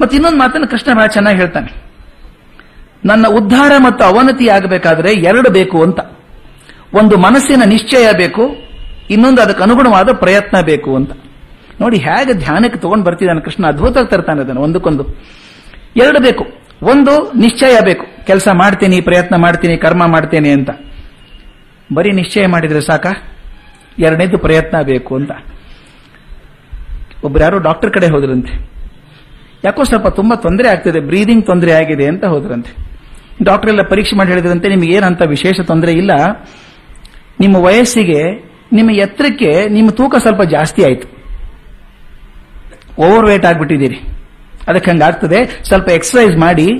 ಮತ್ತೆ ಇನ್ನೊಂದು ಮಾತನ್ನು ಕೃಷ್ಣ ಬಹಳ ಚೆನ್ನಾಗಿ ಹೇಳ್ತಾನೆ. ನನ್ನ ಉದ್ಧಾರ ಮತ್ತು ಅವನತಿ ಆಗಬೇಕಾದ್ರೆ ಎರಡು ಬೇಕು ಅಂತ. ಒಂದು ಮನಸ್ಸಿನ ನಿಶ್ಚಯ ಬೇಕು, ಇನ್ನೊಂದು ಅದಕ್ಕೆ ಅನುಗುಣವಾದ ಪ್ರಯತ್ನ ಬೇಕು ಅಂತ. ನೋಡಿ ಹೇಗೆ ಧ್ಯಾನಕ್ಕೆ ತಗೊಂಡು ಬರ್ತಿದ್ದಾನೆ ಕೃಷ್ಣ, ಅದ್ಭುತವಾಗಿ ತರ್ತಾನೆ ಅದನ್ನು, ಒಂದಕ್ಕೊಂದು. ಎರಡು ಬೇಕು, ಒಂದು ನಿಶ್ಚಯ ಬೇಕು. ಕೆಲಸ ಮಾಡ್ತೀನಿ, ಪ್ರಯತ್ನ ಮಾಡ್ತೀನಿ, ಕರ್ಮ ಮಾಡ್ತೇನೆ ಅಂತ. ಬರೀ ನಿಶ್ಚಯ ಮಾಡಿದ್ರೆ ಸಾಕ? ಎರಡನೇದು ಪ್ರಯತ್ನ ಬೇಕು ಅಂತ. ಒಬ್ರು ಯಾರೋ ಡಾಕ್ಟರ್ ಕಡೆ ಹೋದ್ರಂತೆ. ಯಾಕೋ ಸ್ವಲ್ಪ ತುಂಬಾ ತೊಂದರೆ ಆಗ್ತಿದೆ ಬ್ರೀದಿಂಗ್ ತೊಂದರೆ ಆಗಿದೆ ಅಂತ ಹೋದ್ರಂತೆ. ಡಾಕ್ಟರ್ ಎಲ್ಲ ಪರೀಕ್ಷೆ ಮಾಡಿ ಹೇಳಿದ್ರಂತೆ, ನಿಮಗೆ ಏನಂತ ವಿಶೇಷ ತೊಂದರೆ ಇಲ್ಲ. ನಿಮ್ಮ ವಯಸ್ಸಿಗೆ, ನಿಮ್ಮ ಎತ್ತರಕ್ಕೆ ನಿಮ್ಮ ತೂಕ ಸ್ವಲ್ಪ ಜಾಸ್ತಿ ಆಯಿತು. ಓವರ್ ವೇಟ್ ಆಗ್ಬಿಟ್ಟಿದ್ದೀರಿ. ಅದಕ್ಕೆ ಹಂಗಾಗ್ತದೆ, ಸ್ವಲ್ಪ ಎಕ್ಸರ್ಸೈಸ್ ಮಾಡಿ,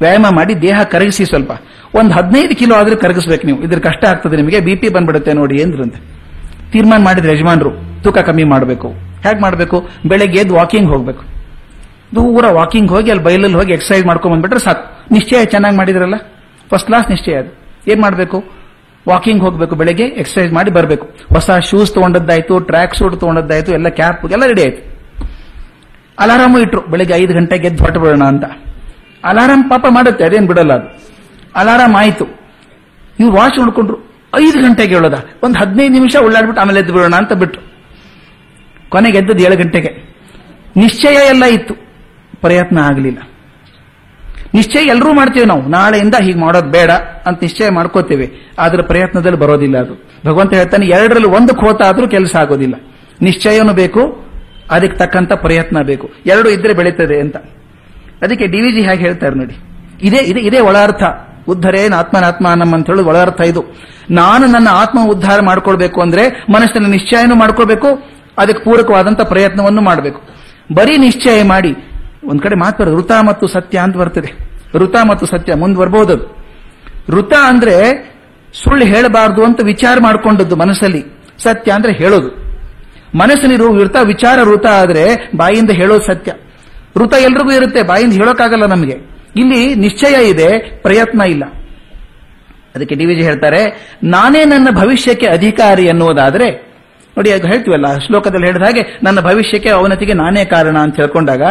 ವ್ಯಾಯಾಮ ಮಾಡಿ, ದೇಹ ಕರಗಿಸಿ ಸ್ವಲ್ಪ. ಒಂದು ಹದಿನೈದು ಕಿಲೋ ಆದರೂ ಕರಗಿಸ್ಬೇಕು ನೀವು. ಇದ್ರ ಕಷ್ಟ ಆಗ್ತದೆ ನಿಮಗೆ ಬಿ ಪಿ ಬಂದ್ಬಿಡುತ್ತೆ ನೋಡಿ ಅಂದ್ರಂತೆ ತೀರ್ಮಾನ ಮಾಡಿದ್ರೆ ಯಜಮಾನ್ರು, ತೂಕ ಕಮ್ಮಿ ಮಾಡಬೇಕು. ಹೇಗೆ ಮಾಡಬೇಕು? ಬೆಳಗ್ಗೆ ಎದ್ದು ವಾಕಿಂಗ್ ಹೋಗ್ಬೇಕು. ದೂರ ವಾಕಿಂಗ್ ಹೋಗಿ, ಅಲ್ಲಿ ಬೈಲಲ್ಲಿ ಹೋಗಿ ಎಕ್ಸರ್ಸೈಸ್ ಮಾಡ್ಕೊಂಡ್ ಬಂದ್ಬಿಟ್ರೆ ಸಾಕು. ನಿಶ್ಚಯ ಚೆನ್ನಾಗಿ ಮಾಡಿದ್ರಲ್ಲ? ಫಸ್ಟ್ ಕ್ಲಾಸ್ ನಿಶ್ಚಯ ಅದು. ಏನ್ ಮಾಡಬೇಕು? ವಾಕಿಂಗ್ ಹೋಗಬೇಕು, ಬೆಳಗ್ಗೆ ಎಕ್ಸರ್ಸೈಸ್ ಮಾಡಿ ಬರಬೇಕು. ಹೊಸ ಶೂಸ್ ತಗೊಂಡದ್ದಾಯ್ತು ಟ್ರ್ಯಾಕ್ ಸೂಟ್ ತಗೊಂಡದ್ದಾಯ್ತು, ಎಲ್ಲ ಕ್ಯಾಪ್ ಎಲ್ಲ ರೆಡಿ ಆಯ್ತು. ಅಲಾರಾಮು ಇಟ್ರು, ಬೆಳಗ್ಗೆ ಐದು ಗಂಟೆಗೆ ಎದ್ದು ಹೊರಟು ಅಂತ. ಅಲಾರಾಮ್ ಪಾಪ ಮಾಡುತ್ತೆ, ಅದೇನ್ ಬಿಡಲ್ಲ ಅದು. ಅಲಾರಾಮ್ ಆಯ್ತು. ಇವ್ರು ವಾಚ್ ನೋಡ್ಕೊಂಡ್ರು ಐದು ಗಂಟೆಗೆ ಹೇಳೋದ ಒಂದು ಹದಿನೈದು ನಿಮಿಷ ಉಳ್ಳಾಡ್ಬಿಟ್ಟು ಆಮೇಲೆ ಎದ್ದು ಬಿಡೋಣ ಅಂತ ಬಿಟ್ರು. ಕೊನೆಗೆ ಎದ್ದದ್ದು ಏಳು ಗಂಟೆಗೆ. ನಿಶ್ಚಯ ಎಲ್ಲ ಇತ್ತು. ಪ್ರಯತ್ನ ಆಗಲಿಲ್ಲ. ನಿಶ್ಚಯ ಎಲ್ಲರೂ ಮಾಡ್ತೀವಿ ನಾವು. ನಾಳೆಯಿಂದ ಹೀಗೆ ಮಾಡೋದು ಬೇಡ ಅಂತ ನಿಶ್ಚಯ ಮಾಡ್ಕೋತೇವೆ. ಆದ್ರೆ ಪ್ರಯತ್ನದಲ್ಲಿ ಬರೋದಿಲ್ಲ ಅದು. ಭಗವಂತ ಹೇಳ್ತಾನೆ, ಎರಡರಲ್ಲಿ ಒಂದು ಖೋತ ಆದರೂ ಕೆಲಸ ಆಗೋದಿಲ್ಲ. ನಿಶ್ಚಯನೂ ಬೇಕು, ಅದಕ್ಕೆ ತಕ್ಕಂತ ಪ್ರಯತ್ನ ಬೇಕು. ಎರಡು ಇದ್ರೆ ಬೆಳೀತದೆ ಅಂತ. ಅದಕ್ಕೆ ಡಿ ವಿ ಜಿ ಹೇಗೆ ಹೇಳ್ತಾರೆ ನೋಡಿ. ಇದೇ ಇದೇ ಇದೇ ಒಳ ಅರ್ಥ ಆತ್ಮನಾತ್ಮ ನಮ್ಮ ಅಂತ ಹೇಳೋದು ಒಳ ಅರ್ಥ ಇದು. ನಾನು ನನ್ನ ಆತ್ಮ ಉದ್ಧಾರ ಮಾಡ್ಕೊಳ್ಬೇಕು ಅಂದ್ರೆ ಮನಸ್ಸಿನ ನಿಶ್ಚಯನೂ ಮಾಡ್ಕೋಬೇಕು ಅದಕ್ಕೆ ಪೂರಕವಾದಂತ ಪ್ರಯತ್ನವನ್ನು ಮಾಡಬೇಕು. ಬರೀ ನಿಶ್ಚಯ ಮಾಡಿ ಒಂದ್ ಕಡೆ ಮಾತ್ರ ಋತ ಮತ್ತು ಸತ್ಯ ಅಂತ ಬರ್ತದೆ. ಋತ ಮತ್ತು ಸತ್ಯ ಮುಂದೆ ಬರ್ಬೋದು ಅದು. ಋತ ಅಂದ್ರೆ ಸುಳ್ಳು ಹೇಳಬಾರದು ಅಂತ ವಿಚಾರ ಮಾಡಿಕೊಂಡದ್ದು ಮನಸ್ಸಲ್ಲಿ. ಸತ್ಯ ಅಂದ್ರೆ ಹೇಳೋದು. ಮನಸ್ಸಿನಿರು ಋತ ವಿಚಾರ ಋತ ಆದ್ರೆ ಬಾಯಿಂದ ಹೇಳೋದು ಸತ್ಯ. ಋತ ಎಲ್ರಿಗೂ ಇರುತ್ತೆ, ಬಾಯಿಂದ ಹೇಳೋಕ್ಕಾಗಲ್ಲ ನಮಗೆ. ಇಲ್ಲಿ ನಿಶ್ಚಯ ಇದೆ, ಪ್ರಯತ್ನ ಇಲ್ಲ. ಅದಕ್ಕೆ ಡಿ ವಿಜಿ ಹೇಳ್ತಾರೆ, ನಾನೇ ನನ್ನ ಭವಿಷ್ಯಕ್ಕೆ ಅಧಿಕಾರಿ ಎನ್ನುವುದಾದ್ರೆ ನೋಡಿ ಹೇಳ್ತೀವಲ್ಲ, ಶ್ಲೋಕದಲ್ಲಿ ಹೇಳಿದ ಹಾಗೆ, ನನ್ನ ಭವಿಷ್ಯಕ್ಕೆ ಅವನತಿಗೆ ನಾನೇ ಕಾರಣ ಅಂತ ಹೇಳ್ಕೊಂಡಾಗ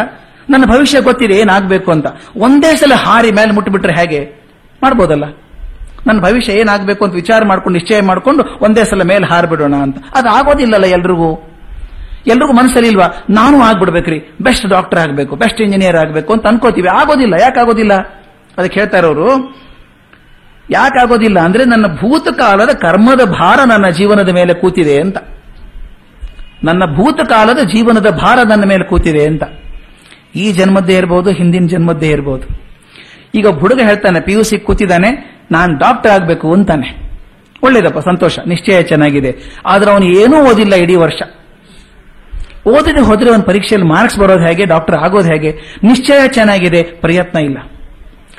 ನನ್ನ ಭವಿಷ್ಯ ಗೊತ್ತಿದೆ, ಏನಾಗಬೇಕು ಅಂತ. ಒಂದೇ ಸಲ ಹಾರಿ ಮೇಲೆ ಮುಟ್ಟಿಬಿಟ್ರೆ ಹೇಗೆ? ಮಾಡ್ಬೋದಲ್ಲ. ನನ್ನ ಭವಿಷ್ಯ ಏನಾಗಬೇಕು ಅಂತ ವಿಚಾರ ಮಾಡ್ಕೊಂಡು, ನಿಶ್ಚಯ ಮಾಡ್ಕೊಂಡು ಒಂದೇ ಸಲ ಮೇಲೆ ಹಾರ್ಬಿಡೋಣ ಅಂತ. ಅದು ಆಗೋದಿಲ್ಲಲ್ಲ ಎಲ್ರಿಗೂ. ಎಲ್ರಿಗೂ ಮನಸ್ಸಲ್ಲಿ ಇಲ್ವಾ? ನಾನು ಆಗ್ಬಿಡ್ಬೇಕ್ರಿ. ಬೆಸ್ಟ್ ಡಾಕ್ಟರ್ ಆಗಬೇಕು, ಬೆಸ್ಟ್ ಇಂಜಿನಿಯರ್ ಆಗಬೇಕು ಅಂತ ಅನ್ಕೋತೀವಿ. ಆಗೋದಿಲ್ಲ. ಯಾಕಾಗೋದಿಲ್ಲ ಅದಕ್ಕೆ ಹೇಳ್ತಾರೆ ಅವರು ಯಾಕಾಗೋದಿಲ್ಲ ಅಂದ್ರೆ ನನ್ನ ಭೂತಕಾಲದ ಕರ್ಮದ ಭಾರ ನನ್ನ ಜೀವನದ ಮೇಲೆ ಕೂತಿದೆ ಅಂತ. ನನ್ನ ಭೂತಕಾಲದ ಜೀವನದ ಭಾರ ನನ್ನ ಮೇಲೆ ಕೂತಿದೆ ಅಂತ. ಈ ಜನ್ಮದ್ದೇ ಇರಬಹುದು ಹಿಂದಿನ ಜನ್ಮದ್ದೇ ಇರಬಹುದು ಈಗ ಹುಡುಗ ಹೇಳ್ತಾನೆ ಪಿ ಯು ಸಿ ಕೂತಿದ್ದಾನೆ, ನಾನು ಡಾಕ್ಟರ್ ಆಗಬೇಕು ಅಂತಾನೆ. ಒಳ್ಳೇದಪ್ಪ, ಸಂತೋಷ, ನಿಶ್ಚಯ ಚೆನ್ನಾಗಿದೆ. ಆದ್ರೆ ಅವನು ಏನೂ ಓದಿಲ್ಲ ಇಡೀ ವರ್ಷ. ಓದದೆ ಹೋದ್ರೆ ಒಂದು ಪರೀಕ್ಷೆಯಲ್ಲಿ ಮಾರ್ಕ್ಸ್ ಬರೋದು ಹೇಗೆ ಡಾಕ್ಟರ್ ಆಗೋದು ಹೇಗೆ? ನಿಶ್ಚಯ ಚೆನ್ನಾಗಿದೆ, ಪ್ರಯತ್ನ ಇಲ್ಲ.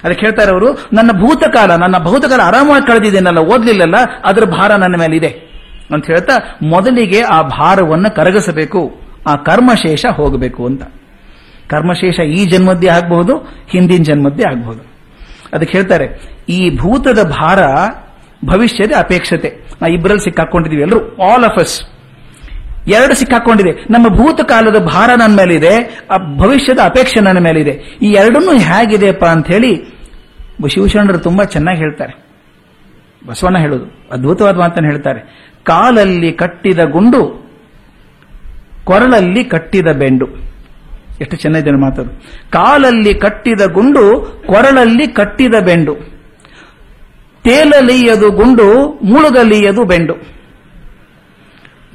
ಅದಕ್ಕೆ ಹೇಳ್ತಾರೆ ಅವರು, ನನ್ನ ಭೂತಕಾಲ ನನ್ನ ಭೂತಕಾಲ ಆರಾಮಾಗಿ ಕಳೆದಿದ್ದೇನಲ್ಲ, ಓದ್ಲಿಲ್ಲಲ್ಲ, ಅದರ ಭಾರ ನನ್ನ ಮೇಲೆ ಇದೆ ಅಂತ ಹೇಳ್ತಾ, ಮೊದಲಿಗೆ ಆ ಭಾರವನ್ನು ಕರಗಿಸಬೇಕು, ಆ ಕರ್ಮಶೇಷ ಹೋಗಬೇಕು ಅಂತ. ಕರ್ಮಶೇಷ ಈ ಜನ್ಮದ್ದೇ ಆಗಬಹುದು, ಹಿಂದಿನ ಜನ್ಮದ್ದೇ ಆಗಬಹುದು. ಅದಕ್ಕೆ ಹೇಳ್ತಾರೆ, ಈ ಭೂತದ ಭಾರ ಭವಿಷ್ಯದ ಅಪೇಕ್ಷತೆ. ನಾ ಇಬ್ಬರಲ್ಲಿ ಸಿಕ್ಕಾಕೊಂಡಿದೀವಿ ಎಲ್ಲರೂ ಆಲ್ ಆಫ್ ಅಸ್ ಎರಡು ಸಿಕ್ಕಾಕೊಂಡಿದೆ. ನಮ್ಮ ಭೂತಕಾಲದ ಭಾರ ನನ್ನ ಮೇಲಿದೆ ಭವಿಷ್ಯದ ಅಪೇಕ್ಷೆ ನನ್ನ ಮೇಲಿದೆ. ಈ ಎರಡನ್ನೂ ಹೇಗಿದೆಯಪ್ಪ ಅಂತ ಹೇಳಿ ಶಿವಶರಣರು ತುಂಬಾ ಚೆನ್ನಾಗಿ ಹೇಳ್ತಾರೆ. ಬಸವಣ್ಣ ಹೇಳೋದು, ಅದ್ಭುತವಾದ ಮಾತನ್ನು ಹೇಳ್ತಾರೆ. ಕಾಲಲ್ಲಿ ಕಟ್ಟಿದ ಗುಂಡು, ಕೊರಳಲ್ಲಿ ಕಟ್ಟಿದ ಬೆಂಡು. ಎಷ್ಟು ಚೆನ್ನಾಗಿದೆ ಮಾತದು. ಕಾಲಲ್ಲಿ ಕಟ್ಟಿದ ಗುಂಡು ಕೊರಳಲ್ಲಿ ಕಟ್ಟಿದ ಬೆಂಡು. ತೇಲಲಿಯದು ಗುಂಡು ಮುಳುಗಲಿಯದು ಬೆಂಡು.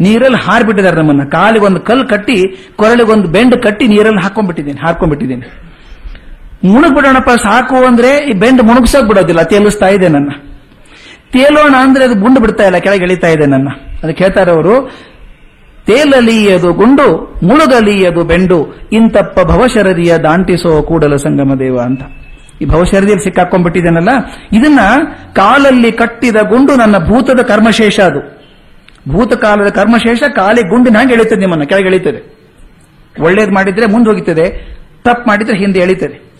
ನೀರಲ್ಲಿ ಹಾರ್ಬಿಟ್ಟಿದ್ದಾರೆ ನಮ್ಮನ್ನ. ಕಾಲಿಗೊಂದು ಕಲ್ಲು ಕಟ್ಟಿ, ಕೊರಳಿಗೊಂದು ಬೆಂಡು ಕಟ್ಟಿ ನೀರಲ್ಲಿ ಹಾಕೊಂಡ್ಬಿಟ್ಟಿದ್ದೀನಿ, ಹಾರ್ಕೊಂಡ್ಬಿಟ್ಟಿದ್ದೀನಿ. ಮುಳುಗ್ಬಿಡೋಣಪ್ಪ ಸಾಕು ಅಂದ್ರೆ ಈ ಬೆಂಡ್ ಮುಳುಗ್ಸೋಕ್ ಬಿಡೋದಿಲ್ಲ ತೇಲಿಸ್ತಾ ಇದೆ ನನ್ನ. ತೇಲೋಣ ಅಂದ್ರೆ ಅದು ಗುಂಡು ಬಿಡ್ತಾ ಇಲ್ಲ, ಕೆಳಗೆ ಎಳಿತಾ ಇದೆ ನನ್ನ. ಅದಕ್ಕೆ ಹೇಳ್ತಾರೆ ಅವರು ತೇಲಲಿಯದು ಗುಂಡು ಮುಳುಗಲಿಯದು ಬೆಂಡು ಇಂತಪ್ಪ ಭವಶರದಿಯ ದಾಂಟಿಸೋ ಕೂಡಲ ಸಂಗಮ ದೇವ ಅಂತ. ಈ ಭವಶರದಿಯಲ್ಲಿ ಸಿಕ್ಕಾಕೊಂಡ್ಬಿಟ್ಟಿದ್ದೇನಲ್ಲ? ಇದನ್ನ ಕಾಲಲ್ಲಿ ಕಟ್ಟಿದ ಗುಂಡು ನನ್ನ ಭೂತದ ಕರ್ಮಶೇಷ ಅದು. ಭೂತಕಾಲದ ಕರ್ಮಶೇಷ ಕಾಲಿ ಗುಂಡಿನ ಹಾಗೆ ಎಳಿತದೆ ನಿಮ್ಮನ್ನ, ಕೆಳಗೆ ಎಳಿತದೆ. ಒಳ್ಳೇದು ಮಾಡಿದ್ರೆ ಮುಂದೆ ತಪ್ಪು ಮಾಡಿದ್ರೆ ಹಿಂದೆ ಎಳಿತದೆ.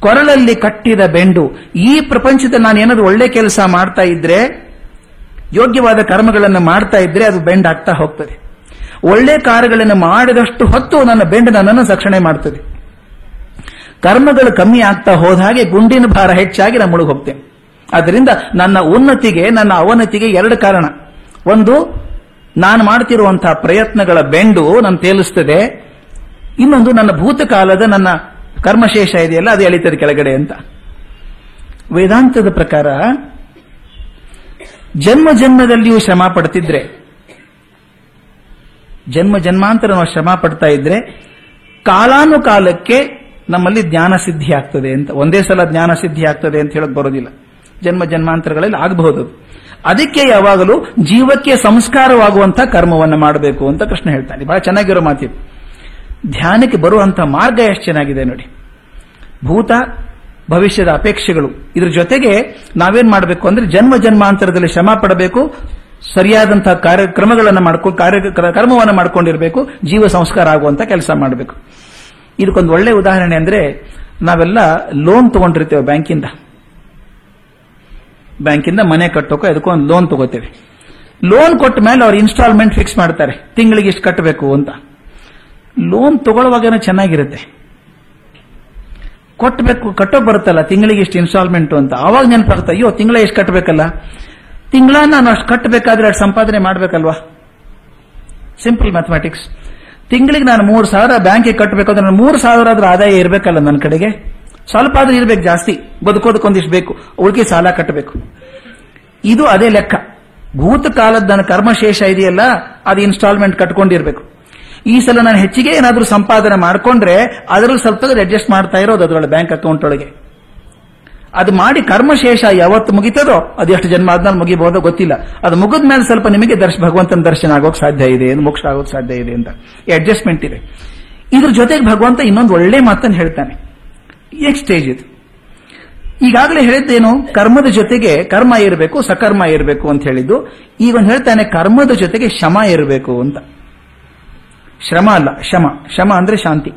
ಕೊರಳಲ್ಲಿ ಕಟ್ಟಿದ ಬೆಂಡು, ಈ ಪ್ರಪಂಚದ ನಾನು ಏನಾದ್ರು ಒಳ್ಳೆ ಕೆಲಸ ಮಾಡ್ತಾ ಇದ್ರೆ, ಯೋಗ್ಯವಾದ ಕರ್ಮಗಳನ್ನು ಮಾಡ್ತಾ ಇದ್ರೆ ಅದು ಬೆಂಡ್ ಆಗ್ತಾ ಹೋಗ್ತದೆ. ಒಳ್ಳೆ ಕಾರ್ಯಗಳನ್ನು ಮಾಡಿದಷ್ಟು ಹೊತ್ತು ನನ್ನ ಬೆಂಡ ನನ್ನನ್ನು ರಕ್ಷಣೆ ಮಾಡ್ತದೆ. ಕರ್ಮಗಳು ಕಮ್ಮಿ ಆಗ್ತಾ ಹೋದ ಹಾಗೆ ಗುಂಡಿನ ಭಾರ ಹೆಚ್ಚಾಗಿ ನಾನು ಮುಳುಗಿ ಹೋಗ್ತೇನೆ ಅದರಿಂದ ನನ್ನ ಉನ್ನತಿಗೆ, ನನ್ನ ಅವನತಿಗೆ ಎರಡು ಕಾರಣ. ಒಂದು, ನಾನು ಮಾಡ್ತಿರುವಂತಹ ಪ್ರಯತ್ನಗಳ ಬೆಂಡು ನಾನು ತೇಲಿಸ್ತದೆ. ಇನ್ನೊಂದು, ನನ್ನ ಭೂತಕಾಲದ ನನ್ನ ಕರ್ಮಶೇಷ ಇದೆಯಲ್ಲ, ಅದು ಎಳಿತದೆ ಕೆಳಗಡೆ ಅಂತ. ವೇದಾಂತದ ಪ್ರಕಾರ, ಜನ್ಮ ಜನ್ಮದಲ್ಲಿಯೂ ಶ್ರಮ ಪಡ್ತಿದ್ರೆ ಜನ್ಮ ಜನ್ಮಾಂತರ ನಾವು ಶ್ರಮ ಪಡ್ತಾ ಇದ್ರೆ ಕಾಲಾನುಕಾಲಕ್ಕೆ ನಮ್ಮಲ್ಲಿ ಜ್ಞಾನ ಸಿದ್ಧಿ ಆಗ್ತದೆ ಅಂತ. ಒಂದೇ ಸಲ ಜ್ಞಾನ ಸಿದ್ಧಿ ಆಗ್ತದೆ ಅಂತ ಹೇಳಕ್ ಬರೋದಿಲ್ಲ. ಜನ್ಮ ಜನ್ಮಾಂತರಗಳಲ್ಲಿ ಆಗಬಹುದು ಅದಕ್ಕೆ ಯಾವಾಗಲೂ ಜೀವಕ್ಕೆ ಸಂಸ್ಕಾರವಾಗುವಂತಹ ಕರ್ಮವನ್ನು ಮಾಡಬೇಕು ಅಂತ ಕೃಷ್ಣ ಹೇಳ್ತಾನೆ. ಬಹಳ ಚೆನ್ನಾಗಿರೋ ಮಾತಿ ಧ್ಯಾನಕ್ಕೆ ಬರುವಂತಹ ಮಾರ್ಗ ಎಷ್ಟು ಚೆನ್ನಾಗಿದೆ ನೋಡಿ. ಭೂತ, ಭವಿಷ್ಯದ ಅಪೇಕ್ಷೆಗಳು. ಇದ್ರ ಜೊತೆಗೆ ನಾವೇನ್ ಮಾಡಬೇಕು ಅಂದ್ರೆ ಜನ್ಮ ಜನ್ಮಾಂತರದಲ್ಲಿ ಶ್ರಮ ಪಡಬೇಕು ಸರಿಯಾದಂತಹ ಕಾರ್ಯಕ್ರಮಗಳನ್ನು ಮಾಡ್ಕೊಂಡು ಕಾರ್ಯ ಕರ್ಮವನ್ನು ಮಾಡ್ಕೊಂಡಿರಬೇಕು, ಜೀವ ಸಂಸ್ಕಾರ ಆಗುವಂತ ಕೆಲಸ ಮಾಡಬೇಕು. ಇದಕ್ಕೊಂದು ಒಳ್ಳೆ ಉದಾಹರಣೆ ಅಂದ್ರೆ, ನಾವೆಲ್ಲ ಲೋನ್ ತಗೊಂಡಿರ್ತೇವೆ ಬ್ಯಾಂಕಿಂದ. ಬ್ಯಾಂಕಿಂದ ಮನೆ ಕಟ್ಟೋಕೆ ಅದಕ್ಕೂ ಒಂದು ಲೋನ್ ತಗೋತೇವೆ. ಲೋನ್ ಕೊಟ್ಟ ಮೇಲೆ ಅವ್ರು ಇನ್ಸ್ಟಾಲ್ಮೆಂಟ್ ಫಿಕ್ಸ್ ಮಾಡ್ತಾರೆ. ತಿಂಗಳಿಗೆ ಇಷ್ಟು ಕಟ್ಟಬೇಕು ಅಂತ. ಲೋನ್ ತಗೊಳ್ಳುವಾಗನೇ ಚೆನ್ನಾಗಿರುತ್ತೆ. ಕೊಟ್ಟಬೇಕು ಕಟ್ಟೋ ಬರುತ್ತಲ್ಲ, ತಿಂಗಳಿಗೆ ಇಷ್ಟು ಇನ್ಸ್ಟಾಲ್ಮೆಂಟ್ ಅಂತ. ಅವಾಗ ನೆನಪಾಗುತ್ತೆ, ಅಯ್ಯೋ, ತಿಂಗಳ ಎಷ್ಟು ಕಟ್ಟಬೇಕಲ್ಲ ತಿಂಗಳ ನಾನು ಅಷ್ಟು ಕಟ್ಟಬೇಕಾದ್ರೆ ಅಷ್ಟು ಸಂಪಾದನೆ ಮಾಡಬೇಕಲ್ವಾ? ಸಿಂಪಲ್ ಮ್ಯಾಥಮೆಟಿಕ್ಸ್ ತಿಂಗಳಿಗೆ ನಾನು ಮೂರು ಸಾವಿರ ಬ್ಯಾಂಕಿಗೆ ಕಟ್ಟಬೇಕಾದ್ರೆ ನಾನು ಮೂರು ಸಾವಿರ ಆದ್ರೂ ಆದಾಯ ಇರಬೇಕಲ್ಲ ನನ್ನ ಕಡೆಗೆ? ಸ್ವಲ್ಪ ಆದ್ರೂ ಇರಬೇಕು ಜಾಸ್ತಿ. ಬದುಕೋದಕ್ಕೊಂದಿಷ್ಟು ಬೇಕು. ಉಳಿಕೆ ಸಾಲ ಕಟ್ಟಬೇಕು ಇದು ಅದೇ ಲೆಕ್ಕ. ಭೂತಕಾಲದ ನನ್ನ ಕರ್ಮಶೇಷ ಇದೆಯಲ್ಲ, ಅದು ಇನ್ಸ್ಟಾಲ್ಮೆಂಟ್ ಕಟ್ಕೊಂಡಿರ್ಬೇಕು. ಈ ಸಲ ನಾನು ಹೆಚ್ಚಿಗೆ ಏನಾದರೂ ಸಂಪಾದನೆ ಮಾಡಿಕೊಂಡ್ರೆ ಅದರಲ್ಲಿ ಸ್ವಲ್ಪ ಅಡ್ಜಸ್ಟ್ ಮಾಡ್ತಾ ಇರೋದು ಅದರೊಳಗೆ ಬ್ಯಾಂಕ್ ಅಕೌಂಟ್ ಒಳಗೆ. ಅದು ಮಾಡಿ ಕರ್ಮಶೇಷ ಯಾವತ್ತು ಮುಗಿತದೋ, ಅದು ಎಷ್ಟು ಜನ್ಮ ಆದ್ಮೇಲೆ ಮುಗಿಬಹುದೋ ಗೊತ್ತಿಲ್ಲ. ಅದು ಮುಗಿದ ಮೇಲೆ ಸ್ವಲ್ಪ ನಿಮಗೆ ದರ್ಶ, ಭಗವಂತನ ದರ್ಶನ ಆಗೋಕ್ ಸಾಧ್ಯ ಇದೆ ಮೋಕ್ಷ ಆಗೋಕ್ ಸಾಧ್ಯ ಇದೆ ಅಂತ. ಅಡ್ಜಸ್ಟ್ಮೆಂಟ್ ಇದೆ. ಇದ್ರ ಜೊತೆಗೆ ಭಗವಂತ ಇನ್ನೊಂದು ಒಳ್ಳೆ ಮಾತನ್ನು ಹೇಳ್ತಾನೆ. ನೆಕ್ಸ್ಟ್ ಸ್ಟೇಜ್ ಇದು. ಈಗಾಗಲೇ ಹೇಳಿದ್ದೇನು, ಕರ್ಮದ ಜೊತೆಗೆ ಕರ್ಮ ಇರಬೇಕು, ಸಕರ್ಮ ಇರಬೇಕು ಅಂತ ಹೇಳಿದ್ದು, ಈಗ ಒಂದು ಹೇಳ್ತಾನೆ, ಕರ್ಮದ ಜೊತೆಗೆ ಶಮ ಇರಬೇಕು ಅಂತ. ಶ್ರಮ ಅಲ್ಲ, ಶಮ. ಶಮ ಅಂದ್ರೆ ಶಾಂತಿ.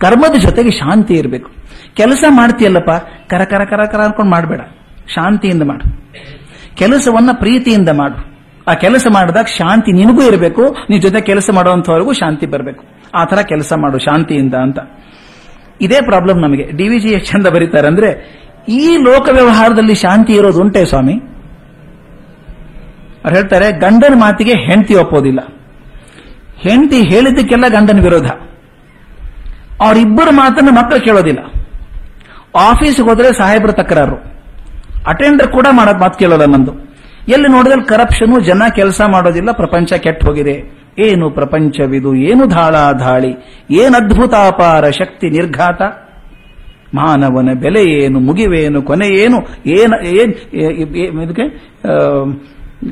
ಕರ್ಮದ ಜೊತೆಗೆ ಶಾಂತಿ ಇರಬೇಕು. ಕೆಲಸ ಮಾಡ್ತೀಯಲ್ಲಪ್ಪ, ಕರ ಕರ ಕರ ಕರ ಅನ್ಕೊಂಡು ಮಾಡಬೇಡ. ಶಾಂತಿಯಿಂದ ಮಾಡು. ಕೆಲಸವನ್ನ ಪ್ರೀತಿಯಿಂದ ಮಾಡು. ಆ ಕೆಲಸ ಮಾಡಿದಾಗ ಶಾಂತಿ ನಿನಗೂ ಇರಬೇಕು, ನಿನ್ ಜೊತೆ ಕೆಲಸ ಮಾಡುವಂತವರೆಗೂ ಶಾಂತಿ ಬರಬೇಕು. ಆ ತರ ಕೆಲಸ ಮಾಡು ಶಾಂತಿಯಿಂದ ಅಂತ. ಇದೇ ಪ್ರಾಬ್ಲಮ್ ನಮಗೆ. ಡಿ ವಿ ಜಿ ಚಂದ ಬರೀತಾರೆ ಅಂದ್ರೆ ಈ ಲೋಕ ವ್ಯವಹಾರದಲ್ಲಿ ಶಾಂತಿ ಇರೋದು ಉಂಟೆ ಸ್ವಾಮಿ? ಅವ್ರು ಹೇಳ್ತಾರೆ, ಗಂಡನ ಮಾತಿಗೆ ಹೆಂಡತಿ ಒಪ್ಪೋದಿಲ್ಲ. ಹೆಂಡತಿ ಹೇಳಿದ್ದಕ್ಕೆಲ್ಲ ಗಂಡನ ವಿರೋಧ. ಅವರಿಬ್ಬರ ಮಾತನ್ನು ಮಕ್ಕಳು ಕೇಳೋದಿಲ್ಲ. ಆಫೀಸ್ಗೆ ಹೋದ್ರೆ ಸಾಹೇಬ್ರ ತಕರಾರು. ಅಟೆಂಡರ್ ಕೂಡ ಮಾಡೋದು ಮಾತು ಕೇಳೋಲ್ಲ ನಂದು. ಎಲ್ಲಿ ನೋಡಿದ್ರೆ ಕರಪ್ಷನ್ ಜನ ಕೆಲಸ ಮಾಡೋದಿಲ್ಲ, ಪ್ರಪಂಚ ಕೆಟ್ಟ ಹೋಗಿದೆ. ಏನು ಪ್ರಪಂಚವಿದು, ಏನು ಧಾಳ ಧಾಳಿ ಏನು ಅದ್ಭುತ ಅಪಾರ ಶಕ್ತಿ ನಿರ್ಘಾತ? ಮಾನವನ ಬೆಲೆ ಏನು, ಮುಗಿವೇನು, ಕೊನೆ ಏನು ಏನು ಇದಕ್ಕೆ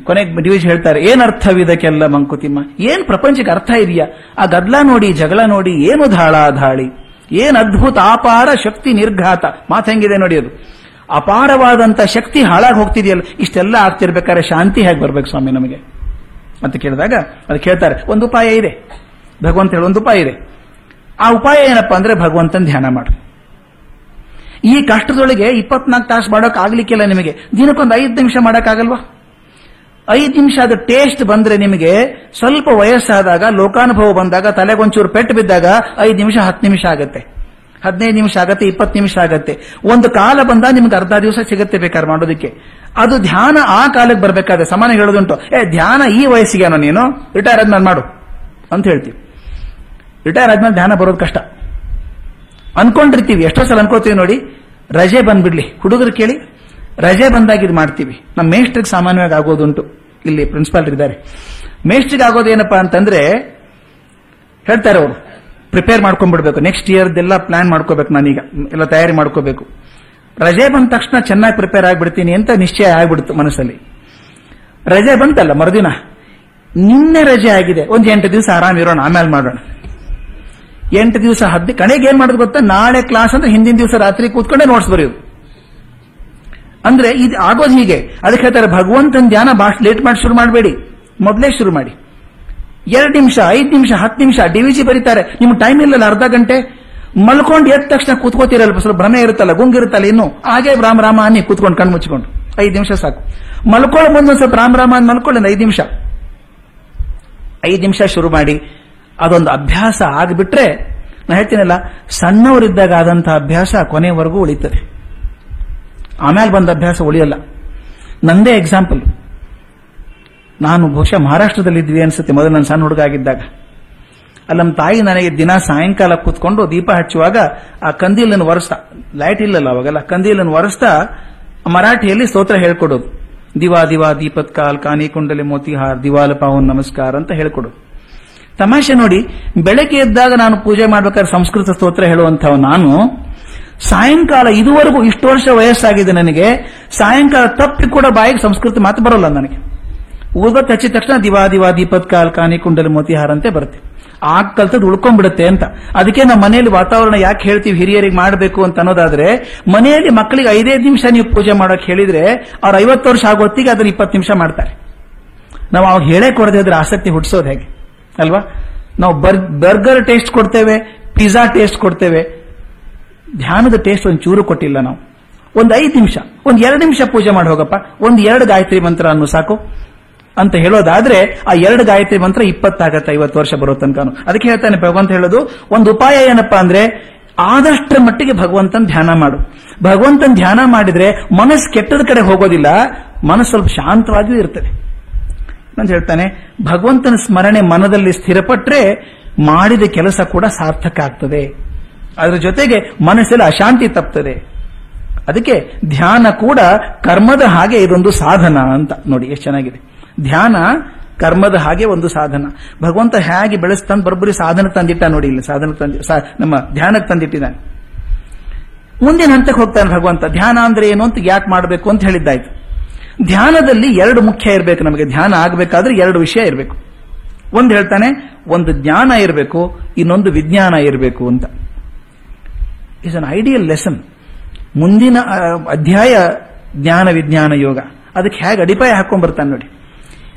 ಕೊನೆಗೆ ಡಿವಿಜ್ ಹೇಳ್ತಾರೆ, ಏನ್ ಅರ್ಥವಿದಕ್ಕೆಲ್ಲ ಮಂಕುತಿಮ್ಮ? ಏನ್ ಪ್ರಪಂಚಕ್ಕೆ ಅರ್ಥ ಇದೆಯಾ? ಆ ಗದ್ಲ ನೋಡಿ, ಜಗಳ ನೋಡಿ, ಏನು ಧಾಳ ಧಾಳಿ ಏನ್ ಅದ್ಭುತ, ಅಪಾರ ಶಕ್ತಿ ನಿರ್ಘಾತ? ಮಾತು ಹೆಂಗಿದೆ ನೋಡಿ ಅದು. ಅಪಾರವಾದಂತ ಶಕ್ತಿ ಹಾಳಾಗಿ ಹೋಗ್ತಿದೆಯಲ್ಲ, ಇಷ್ಟೆಲ್ಲ ಆಗ್ತಿರ್ಬೇಕಾದ್ರೆ ಶಾಂತಿ ಹೇಗೆ ಬರ್ಬೇಕು ಸ್ವಾಮಿ ನಮಗೆ? ಅಂತ ಕೇಳಿದಾಗ ಅದು ಕೇಳ್ತಾರೆ, ಒಂದು ಉಪಾಯ ಇದೆ. ಭಗವಂತ ಹೇಳಿ, ಒಂದು ಉಪಾಯ ಇದೆ. ಆ ಉಪಾಯ ಏನಪ್ಪಾ ಅಂದ್ರೆ ಭಗವಂತನ ಧ್ಯಾನ ಮಾಡು. ಈ ಕಷ್ಟದೊಳಗೆ ಇಪ್ಪತ್ನಾಲ್ಕು ತಾಸು ಮಾಡೋಕ್ ಆಗ್ಲಿಕ್ಕಿಲ್ಲ ನಿಮಗೆ. ದಿನಕ್ಕೊಂದು ಐದು ನಿಮಿಷ ಮಾಡೋಕ್ಕಾಗಲ್ವಾ? ಐದು ನಿಮಿಷ ಅದು ಟೇಸ್ಟ್ ಬಂದ್ರೆ ನಿಮಗೆ ಸ್ವಲ್ಪ ವಯಸ್ಸಾದಾಗ, ಲೋಕಾನುಭವ ಬಂದಾಗ, ತಲೆಗೊಂಚೂರು ಪೆಟ್ಟು ಬಿದ್ದಾಗ ಐದು ನಿಮಿಷ, ಹತ್ತು ನಿಮಿಷ ಆಗುತ್ತೆ. ಹದಿನೈದು ನಿಮಿಷ ಆಗತ್ತೆ, ಇಪ್ಪತ್ತು ನಿಮಿಷ ಆಗತ್ತೆ. ಒಂದು ಕಾಲ ಬಂದಾಗ ನಿಮ್ಗೆ ಅರ್ಧ ದಿವಸ ಸಿಗುತ್ತೆ ಬೇಕಾದ್ರೆ ಮಾಡೋದಕ್ಕೆ. ಅದು ಧ್ಯಾನ ಆ ಕಾಲಕ್ಕೆ ಬರಬೇಕಾದ್ರೆ ಸಮಾನ ಹೇಳೋದುಂಟು. ಏ, ಧ್ಯಾನ ಈ ವಯಸ್ಸಿಗೇನೋ ನೀನು? ರಿಟೈರ್ ಆದ್ಮೇಲೆ ಮಾಡು. ಅಂತ ಹೇಳ್ತೀವಿ. ರಿಟೈರ್ ಆದ್ಮೇಲೆ ಧ್ಯಾನ ಬರೋದು ಕಷ್ಟ. ಅನ್ಕೊಂಡಿರ್ತೀವಿ, ಎಷ್ಟೋ ಸಲ ಅನ್ಕೋತೀವಿ ನೋಡಿ. ರಜೆ ಬಂದ್ಬಿಡ್ಲಿ. ಹುಡುಗರು ಕೇಳಿ, ರಜೆ ಬಂದಾಗ ಇದು ಮಾಡ್ತೀವಿ. ನಮ್ಮ ಮೇಷ್ಟ್ರಿಗೆ ಸಾಮಾನ್ಯವಾಗಿ ಆಗೋದುಂಟು. ಇಲ್ಲಿ ಪ್ರಿನ್ಸಿಪಾಲ್ ಇದ್ದಾರೆ. ಏನಪ್ಪಾ ಅಂತಂದ್ರೆ, ಹೇಳ್ತಾರೆ ಅವರು ಪ್ರಿಪೇರ್ ಮಾಡ್ಕೊಂಡ್ಬಿಡ್ಬೇಕು. ನೆಕ್ಸ್ಟ್ ಇಯರ್ದೆಲ್ಲ ಪ್ಲಾನ್ ಮಾಡ್ಕೋಬೇಕು ನಾನೀಗ. ಎಲ್ಲ ತಯಾರಿ ಮಾಡ್ಕೋಬೇಕು. ರಜೆ ಬಂದ ತಕ್ಷಣ ಚೆನ್ನಾಗಿ ಪ್ರಿಪೇರ್ ಆಗಿಬಿಡ್ತೀನಿ ಅಂತ ನಿಶ್ಚಯ ಆಗ್ಬಿಡ್ತು ಮನಸ್ಸಲ್ಲಿ. ರಜೆ ಬಂತಲ್ಲ ಮರುದಿನ. ನಿನ್ನೆ ರಜೆ ಆಗಿದೆ. ಒಂದ್ ಎಂಟು ದಿವಸ ಆರಾಮ್ ಇರೋಣ, ಆಮೇಲೆ ಮಾಡೋಣ. ಎಂಟು ದಿವಸ ಹದ್ದು ಕಡೆಗೆ ಏನ್ ಮಾಡೋದು ಗೊತ್ತಾ? ನಾಳೆ ಕ್ಲಾಸ್ ಅಂದ್ರೆ ಹಿಂದಿನ ದಿವಸ ರಾತ್ರಿ ಕೂತ್ಕೊಂಡೆ ನೋಟ್ಸ್ ಬರೆಯೋದು. ಅಂದ್ರೆ ಇದು ಆಗೋದು ಹೀಗೆ. ಅದಕ್ಕೆ ಹೇಳ್ತಾರೆ, ಭಗವಂತನ ಧ್ಯಾನ ಬಹಳ ಲೇಟ್ ಮಾಡಿ ಶುರು ಮಾಡಬೇಡಿ. ಮೊದಲೇ ಶುರು ಮಾಡಿ. ಎರಡು ನಿಮಿಷ, ಐದು ನಿಮಿಷ, ಹತ್ತು ನಿಮಿಷ ಡಿವಿಜಿ ಬರೀತಾರೆ. ನಿಮ್ಗೆ ಟೈಮ್ ಇಲ್ಲಲ್ಲ ಅರ್ಧ ಗಂಟೆ. ಮಲ್ಕೊಂಡು ಎದ್ದ ತಕ್ಷಣ ಕೂತ್ಕೋತಿರಲ್ಲ, ಸ್ವಲ್ಪ ಭ್ರಮೆ ಇರುತ್ತಲ್ಲ ಗುಂಗಿರುತ್ತಲ್ಲ ಇನ್ನು. ಹಾಗೆ ರಾಮ ರಾಮ ಅನ್ನಿ ಕೂತ್ಕೊಂಡು ಕಣ್ಣು ಮುಚ್ಕೊಂಡು. ಐದು ನಿಮಿಷ ಸಾಕು. ಮಲ್ಕೊಳ್ಳೋ ಮುಂದೆ ಸ್ವಲ್ಪ ರಾಮ ರಾಮ ಅಂತ ಮಲ್ಕೊಳ್ಳಿ ಒಂದು ಐದು ನಿಮಿಷ. ಐದು ನಿಮಿಷ ಶುರು ಮಾಡಿ. ಅದೊಂದು ಅಭ್ಯಾಸ ಆಗ್ಬಿಟ್ರೆ, ನಾ ಹೇಳ್ತೀನಲ್ಲ, ಸಣ್ಣವರಿದ್ದಾಗ ಆದಂತಹ ಅಭ್ಯಾಸ ಕೊನೆವರೆಗೂ ಉಳಿತದೆ. ಆಮೇಲೆ ಬಂದ ಅಭ್ಯಾಸ ಉಳಿಯಲ್ಲ. ನಂದೇ ಎಕ್ಸಾಂಪಲ್ ನಾನು ಬಹುಶಃ ಮಹಾರಾಷ್ಟ್ರದಲ್ಲಿದ್ವಿ ಅನ್ಸುತ್ತೆ, ಮೊದಲು ನಾನು ಸಣ್ಣ ಹುಡುಗ ಆಗಿದ್ದಾಗ. ಅಲ್ಲಿ ನಮ್ಮ ತಾಯಿ ನನಗೆ ದಿನ ಸಾಯಂಕಾಲ ಕೂತ್ಕೊಂಡು ದೀಪ ಹಚ್ಚುವಾಗ ಆ ಕಂದೀಲನ್ನು ಒರೆಸ್ತಾ ಲೈಟ್ ಇಲ್ಲಲ್ಲ ಅವಾಗೆಲ್ಲ, ಕಂದೀಲನ್ನು ಒರೆಸ್ತಾ ಮರಾಠಿಯಲ್ಲಿ ಸ್ತೋತ್ರ ಹೇಳ್ಕೊಡೋದು. ದಿವಾ ದಿವಾ ದೀಪತ್ ಕಾಲ್ ಕಾನಿ ಕುಂಡಲಿ ಮೋತಿಹಾರ್, ದಿವಾಲ ಪಾವನ್ ನಮಸ್ಕಾರ ಅಂತ ಹೇಳ್ಕೊಡು ತಮಾಷೆ ನೋಡಿ, ಬೆಳಗ್ಗೆ ಎದ್ದಾಗ ನಾನು ಪೂಜೆ ಮಾಡ್ಬೇಕಾದ್ರೆ ಸಂಸ್ಕೃತ ಸ್ತೋತ್ರ ಹೇಳುವಂಥವ್ ನಾನು ಸಾಯಂಕಾಲ ಇದುವರೆಗೂ ಇಷ್ಟು ವರ್ಷ ವಯಸ್ಸಾಗಿದೆ ನನಗೆ, ಸಾಯಂಕಾಲ ತಪ್ಪಿ ಕೂಡ ಬಾಯಿಗೆ ಸಂಸ್ಕೃತಿ ಮಾತು ಬರೋಲ್ಲ ನನಗೆ. ಊದತ್ ಹಚ್ಚಿದ ತಕ್ಷಣ ದಿವಾ ದಿವಾ ದೀಪತ್ ಕಾಲ್ ಕಾನಿ ಕುಂಡಲಿ ಮೋತಿಹಾರ ಅಂತ ಬರುತ್ತೆ. ಆ ಕಲ್ತದ್ದು ಉಳ್ಕೊಂಡ್ಬಿಡುತ್ತೆ ಅಂತ. ಅದಕ್ಕೆ ನಮ್ಮ ಮನೆಯಲ್ಲಿ ವಾತಾವರಣ ಯಾಕೆ ಹೇಳ್ತೀವಿ ಹಿರಿಯರಿಗೆ ಮಾಡಬೇಕು ಅಂತ ಅನ್ನೋದಾದ್ರೆ, ಮನೆಯಲ್ಲಿ ಮಕ್ಕಳಿಗೆ ಐದೈದು ನಿಮಿಷ ನೀವು ಪೂಜೆ ಮಾಡೋಕೆ ಹೇಳಿದ್ರೆ ಅವ್ರು ಐವತ್ತು ವರ್ಷ ಆಗೋತ್ತಿಗೆ ಅದನ್ನ ಇಪ್ಪತ್ತು ನಿಮಿಷ ಮಾಡ್ತಾರೆ. ನಾವು ಅವಾಗ ಹೇಳೇ ಕೊಡದೆ ಅದ್ರ ಆಸಕ್ತಿ ಹುಟ್ಟಿಸೋದು ಹೇಗೆ? ಅಲ್ವಾ? ನಾವು ಬರ್ಗರ್ ಟೇಸ್ಟ್ ಕೊಡ್ತೇವೆ, ಪಿಜ್ಜಾ ಟೇಸ್ಟ್ ಕೊಡ್ತೇವೆ ಧ್ಯಾನದ ಟೇಸ್ಟ್ ಒಂದು ಚೂರು ಕೊಟ್ಟಿಲ್ಲ ನಾವು. ಒಂದು ಐದು ನಿಮಿಷ, ಒಂದು ಎರಡು ನಿಮಿಷ ಪೂಜೆ ಮಾಡಿ ಹೋಗಪ್ಪ, ಒಂದು ಎರಡು ಗಾಯತ್ರಿ ಮಂತ್ರ ಅನ್ನು ಸಾಕು. ಅಂತ ಹೇಳೋದಾದ್ರೆ ಆ ಎರಡು ಗಾಯತ್ರಿ ಮಂತ್ರ ಇಪ್ಪತ್ತಾಗತ್ತೆ, ಐವತ್ತು ವರ್ಷ ಬರೋ ತನಕನು. ಅದಕ್ಕೆ ಹೇಳ್ತಾನೆ ಭಗವಂತ ಹೇಳೋದು, ಒಂದು ಉಪಾಯ ಏನಪ್ಪಾ ಅಂದ್ರೆ ಆದಷ್ಟರ ಮಟ್ಟಿಗೆ ಭಗವಂತನ ಧ್ಯಾನ ಮಾಡು. ಭಗವಂತನ ಧ್ಯಾನ ಮಾಡಿದ್ರೆ ಮನಸ್ಸು ಕೆಟ್ಟದ ಕಡೆ ಹೋಗೋದಿಲ್ಲ, ಮನಸ್ಸು ಸ್ವಲ್ಪ ಶಾಂತವಾಗಿಯೂ ಇರ್ತದೆ. ಅಂತ ಹೇಳ್ತಾನೆ, ಭಗವಂತನ ಸ್ಮರಣೆ ಮನದಲ್ಲಿ ಸ್ಥಿರಪಟ್ರೆ ಮಾಡಿದ ಕೆಲಸ ಕೂಡ ಸಾರ್ಥಕ ಆಗ್ತದೆ. ಅದರ ಜೊತೆಗೆ ಮನಸ್ಸಲ್ಲಿ ಅಶಾಂತಿ ತಪ್ತದೆ. ಅದಕ್ಕೆ ಧ್ಯಾನ ಕೂಡ ಕರ್ಮದ ಹಾಗೆ ಇದೊಂದು ಸಾಧನ ಅಂತ ನೋಡಿ ಎಷ್ಟು ಚೆನ್ನಾಗಿದೆ. ಧ್ಯಾನ ಕರ್ಮದ ಹಾಗೆ ಒಂದು ಸಾಧನ. ಭಗವಂತ ಹೇಗೆ ಬೆಳೆಸ್ತಂದು ಬರೋಬ್ಬರಿ ಸಾಧನ ತಂದಿಟ್ಟ ನೋಡಿ ಇಲ್ಲಿ, ಸಾಧನ ತಂದಿ ನಮ್ಮ ಧ್ಯಾನಕ್ಕೆ ತಂದಿಟ್ಟಿದ್ದಾನೆ. ಮುಂದಿನ ಹಂತಕ್ಕೆ ಹೋಗ್ತಾನೆ ಭಗವಂತ, ಧ್ಯಾನ ಅಂದ್ರೆ ಏನು ಅಂತ ಯಾಕೆ ಮಾಡಬೇಕು ಅಂತ ಹೇಳಿದ್ದಾಯ್ತು. ಧ್ಯಾನದಲ್ಲಿ ಎರಡು ಮುಖ್ಯ ಇರಬೇಕು ನಮಗೆ, ಧ್ಯಾನ ಆಗಬೇಕಾದ್ರೆ ಎರಡು ವಿಷಯ ಇರಬೇಕು. ಒಂದು ಹೇಳ್ತಾನೆ, ಒಂದು ಜ್ಞಾನ ಇರಬೇಕು, ಇನ್ನೊಂದು ವಿಜ್ಞಾನ ಇರಬೇಕು ಅಂತ. ಇಸ್ ಅನ್ ಐಡಿಯಲ್ ಲೆಸನ್ ಮುಂದಿನ ಅಧ್ಯಾಯ ಜ್ಞಾನ ವಿಜ್ಞಾನ ಯೋಗ. ಅದಕ್ಕೆ ಹೇಗೆ ಅಡಿಪಾಯ ಹಾಕೊಂಡ್ ಬರ್ತಾನೆ ನೋಡಿ.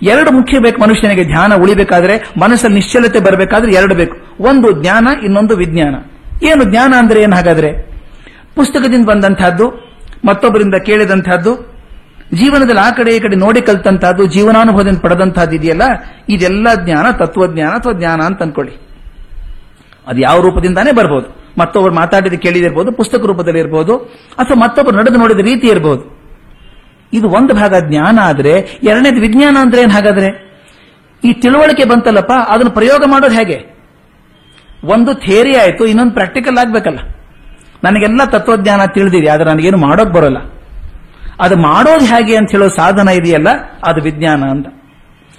ಎರಡು ಮುಖ್ಯ ಬೇಕು ಮನುಷ್ಯನಿಗೆ. ಧ್ಯಾನ ಉಳಿಬೇಕಾದ್ರೆ ಮನಸ್ಸಲ್ಲಿ ನಿಶ್ಚಲತೆ ಬರಬೇಕಾದ್ರೆ ಎರಡು ಬೇಕು. ಒಂದು ಜ್ಞಾನ, ಇನ್ನೊಂದು ವಿಜ್ಞಾನ. ಏನು ಜ್ಞಾನ ಅಂದ್ರೆ ಏನು ಹಾಗಾದ್ರೆ? ಪುಸ್ತಕದಿಂದ ಬಂದಂತಹದ್ದು, ಮತ್ತೊಬ್ಬರಿಂದ ಕೇಳಿದಂತಹದ್ದು, ಜೀವನದಲ್ಲಿ ಆ ಕಡೆ ಈ ಕಡೆ ನೋಡಿ ಕಲ್ತಂತಹದ್ದು, ಜೀವನಾನುಭವದಿಂದ ಪಡೆದಂತಹದ್ದು ಇದೆಯಲ್ಲ? ಇದೆಲ್ಲ ಜ್ಞಾನ, ತತ್ವಜ್ಞಾನ ಅಥವಾ ಜ್ಞಾನ ಅಂತ ಅನ್ಕೊಳ್ಳಿ. ಅದು ಯಾವ ರೂಪದಿಂದಾನೇ ಬರ್ಬೋದು. ಮತ್ತೊಬ್ಬರು ಮಾತಾಡಿದ ಕೇಳಿದಿರ್ಬೋದು ಪುಸ್ತಕ ರೂಪದಲ್ಲಿ ಇರಬಹುದು ಅಥವಾ ಮತ್ತೊಬ್ಬರು ನಡೆದು ನೋಡಿದ ರೀತಿ ಇರಬಹುದು ಇದು ಒಂದು ಭಾಗ ಜ್ಞಾನ ಆದರೆ, ಎರಡನೇದು ವಿಜ್ಞಾನ ಅಂದ್ರೆ ಏನ್ ಹಾಗಾದ್ರೆ? ಈ ತಿಳುವಳಿಕೆ ಬಂತಲ್ಲಪ್ಪ, ಅದನ್ನು ಪ್ರಯೋಗ ಮಾಡೋದು ಹೇಗೆ? ಒಂದು ಥಿಯರಿ ಆಯಿತು, ಇನ್ನೊಂದು ಪ್ರಾಕ್ಟಿಕಲ್ ಆಗ್ಬೇಕಲ್ಲ. ನನಗೆಲ್ಲ ತತ್ವಜ್ಞಾನ ತಿಳಿದಿದೆ, ಆದ್ರೆ ನನಗೇನು ಮಾಡೋಕ್ ಬರೋಲ್ಲ. ಅದು ಮಾಡೋದು ಹೇಗೆ ಅಂತ ಹೇಳೋ ಸಾಧನ ಇದೆಯಲ್ಲ, ಅದು ವಿಜ್ಞಾನ ಅಂತ.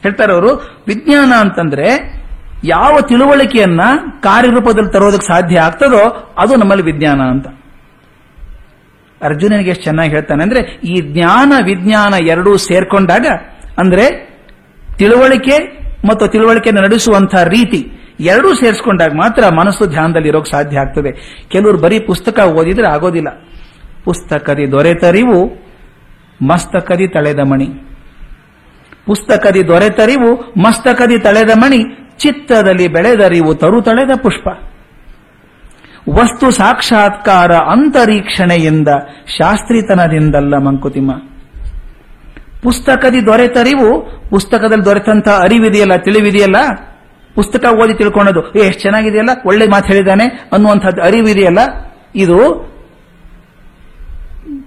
ಹೇಳ್ತಾರೆ ಅವರು, ವಿಜ್ಞಾನ ಅಂತಂದ್ರೆ ಯಾವ ತಿಳುವಳಿಕೆಯನ್ನ ಕಾರ್ಯರೂಪದಲ್ಲಿ ತರೋದಕ್ಕೆ ಸಾಧ್ಯ ಆಗ್ತದೋ ಅದು ನಮ್ಮಲ್ಲಿ ವಿಜ್ಞಾನ ಅಂತ. ಅರ್ಜುನನಿಗೆ ಎಷ್ಟು ಚೆನ್ನಾಗಿ ಹೇಳ್ತಾನೆ ಅಂದ್ರೆ, ಈ ಜ್ಞಾನ ವಿಜ್ಞಾನ ಎರಡೂ ಸೇರ್ಕೊಂಡಾಗ, ಅಂದ್ರೆ ತಿಳುವಳಿಕೆ ಮತ್ತು ತಿಳುವಳಿಕೆಯನ್ನು ನಡೆಸುವಂತಹ ರೀತಿ ಎರಡೂ ಸೇರಿಸ್ಕೊಂಡಾಗ ಮಾತ್ರ ಮನಸ್ಸು ಧ್ಯಾನದಲ್ಲಿ ಇರೋಕೆ ಸಾಧ್ಯ ಆಗ್ತದೆ. ಕೆಲವರು ಬರೀ ಪುಸ್ತಕ ಓದಿದ್ರೆ ಆಗೋದಿಲ್ಲ. ಪುಸ್ತಕದಿ ದೊರೆತರಿವು, ಮಸ್ತಕದಿ ತಳೆದ ಮಣಿ. ಪುಸ್ತಕದಿ ದೊರೆತರಿವು, ಮಸ್ತಕದಿ ತಳೆದ ಮಣಿ ಚಿತ್ತದಲ್ಲಿ ಬೆಳೆದರಿವು ತರುತಳೆದ ಪುಷ್ಪ. ವಸ್ತು ಸಾಕ್ಷಾತ್ಕಾರ ಅಂತರೀಕ್ಷಣೆಯಿಂದ ಶಾಸ್ತ್ರೀತನದಿಂದಲ್ಲ ಮಂಕುತಿಮ್ಮ. ಪುಸ್ತಕದಿ ದೊರೆತರಿವು, ಪುಸ್ತಕದಲ್ಲಿ ದೊರೆತಂತ ಅರಿವಿದೆಯಲ್ಲ, ತಿಳಿವಿದೆಯಲ್ಲ? ಪುಸ್ತಕ ಓದಿ ತಿಳ್ಕೊಳ್ಳೋದು ಏ, ಎಷ್ಟು ಚೆನ್ನಾಗಿದೆಯಲ್ಲ, ಒಳ್ಳೆ ಮಾತು ಹೇಳಿದ್ದಾನೆ ಅನ್ನುವಂಥದ್ದು ಅರಿವಿದೆಯಲ್ಲ? ಇದು